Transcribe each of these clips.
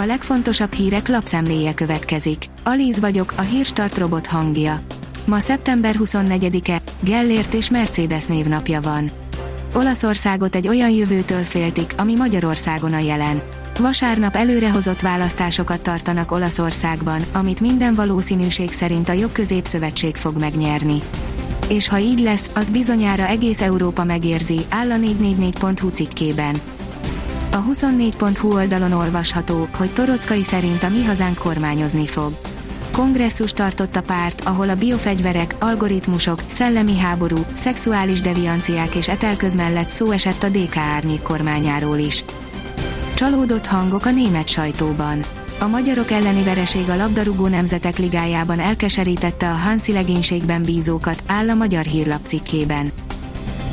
A legfontosabb hírek lapszemléje következik. Alíz vagyok, a hírstart robot hangja. Ma szeptember 24-e, Gellért és Mercedes névnapja van. Olaszországot egy olyan jövőtől féltik, ami Magyarországon a jelen. Vasárnap előrehozott választásokat tartanak Olaszországban, amit minden valószínűség szerint a jobb középszövetség fog megnyerni. És ha így lesz, azt bizonyára egész Európa megérzi, áll a 444.hu cikkében. A 24.hu oldalon olvasható, hogy Torockai szerint a mi hazánk kormányozni fog. Kongresszus tartott a párt, ahol a biofegyverek, algoritmusok, szellemi háború, szexuális devianciák és etelköz mellett szó esett a DK árnyék kormányáról is. Csalódott hangok a német sajtóban. A magyarok elleni vereség a labdarúgó nemzetek ligájában elkeserítette a Hansi legénységben bízókat, áll a magyar hírlap cikkében.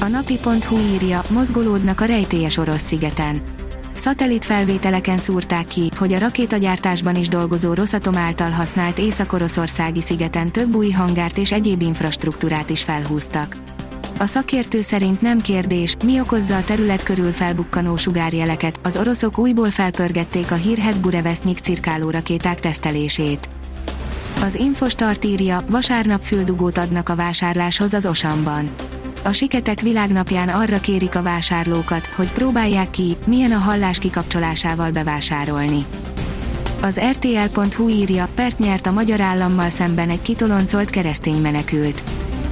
A napi.hu írja, mozgolódnak a rejtélyes orosz szigeten. Szatellit felvételeken szúrták ki, hogy a rakétagyártásban is dolgozó Rosatom által használt Észak-Oroszországi szigeten több új hangárt és egyéb infrastruktúrát is felhúztak. A szakértő szerint nem kérdés, mi okozza a terület körül felbukkanó sugárjeleket, az oroszok újból felpörgették a hírhet Burevestnyik cirkáló rakéták tesztelését. Az Infostart írja, vasárnap füldugót adnak a vásárláshoz az Osamban. A Siketek világnapján arra kérik a vásárlókat, hogy próbálják ki, milyen a hallás kikapcsolásával bevásárolni. Az RTL.hu írja, pert nyert a magyar állammal szemben egy kitoloncolt keresztény menekült.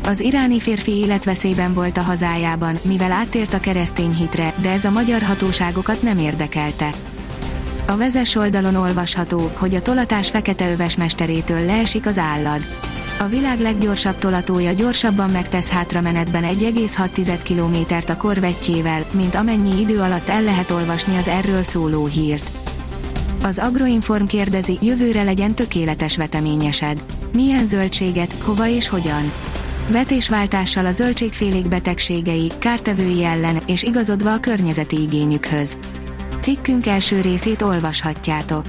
Az iráni férfi életveszélyben volt a hazájában, mivel áttért a keresztény hitre, de ez a magyar hatóságokat nem érdekelte. A vezes oldalon olvasható, hogy a tolatás fekete öves mesterétől leesik az állad. A világ leggyorsabb tolatója gyorsabban megtesz hátramenetben 1,6 kilométert a korvetjével, mint amennyi idő alatt el lehet olvasni az erről szóló hírt. Az Agroinform kérdezi, jövőre legyen tökéletes veteményesed. Milyen zöldséget, hova és hogyan? Vetésváltással a zöldségfélék betegségei, kártevői ellen és igazodva a környezeti igényükhöz. Cikkünk első részét olvashatjátok.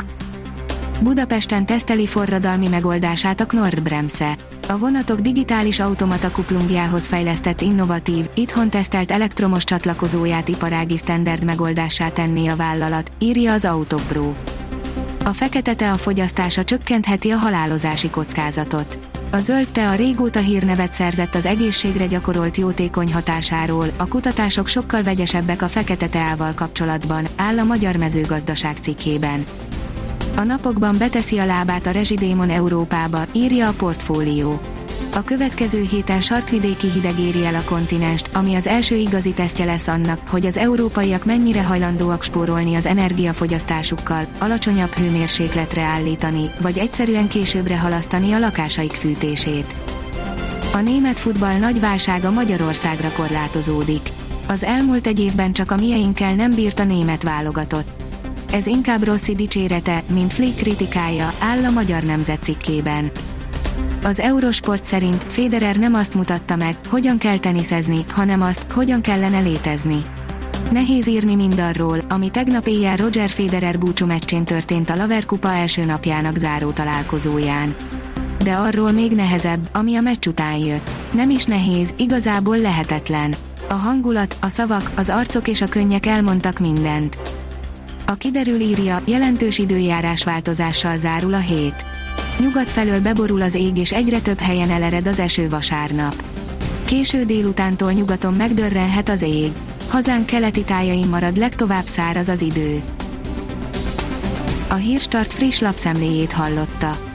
Budapesten teszteli forradalmi megoldását a Knorr-Bremse. A vonatok digitális automata kuplungjához fejlesztett innovatív, itthon tesztelt elektromos csatlakozóját iparági standard megoldásá tenné a vállalat, írja az Autopro. A fekete tea fogyasztása csökkentheti a halálozási kockázatot. A zöld tea régóta hírnevet szerzett az egészségre gyakorolt jótékony hatásáról, a kutatások sokkal vegyesebbek a fekete teával kapcsolatban, áll a Magyar Mezőgazdaság cikkében. A napokban beteszi a lábát a rezsidémon Európába, írja a portfólió. A következő héten sarkvidéki hideg éri el a kontinenst, ami az első igazi tesztje lesz annak, hogy az európaiak mennyire hajlandóak spórolni az energiafogyasztásukkal, alacsonyabb hőmérsékletre állítani, vagy egyszerűen későbbre halasztani a lakásaik fűtését. A német futball nagy válsága Magyarországra korlátozódik. Az elmúlt egy évben csak a mieinkkel nem bírt a német válogatott. Ez inkább Rossi dicsérete, mint Flick kritikája, áll a Magyar Nemzet cikkében. Az Eurosport szerint Federer nem azt mutatta meg, hogyan kell teniszezni, hanem azt, hogyan kellene létezni. Nehéz írni mindarról, ami tegnap éjjel Roger Federer búcsú meccsén történt a Laver Kupa első napjának záró találkozóján. De arról még nehezebb, ami a meccs után jött. Nem is nehéz, igazából lehetetlen. A hangulat, a szavak, az arcok és a könnyek elmondtak mindent. A kiderül írja, jelentős időjárás változással zárul a hét. Nyugat felől beborul az ég és egyre több helyen elered az eső vasárnap. Késő délutántól nyugaton megdörrenhet az ég. Hazánk keleti tájain marad legtovább száraz az idő. A Hírstart friss lapszemléjét hallotta.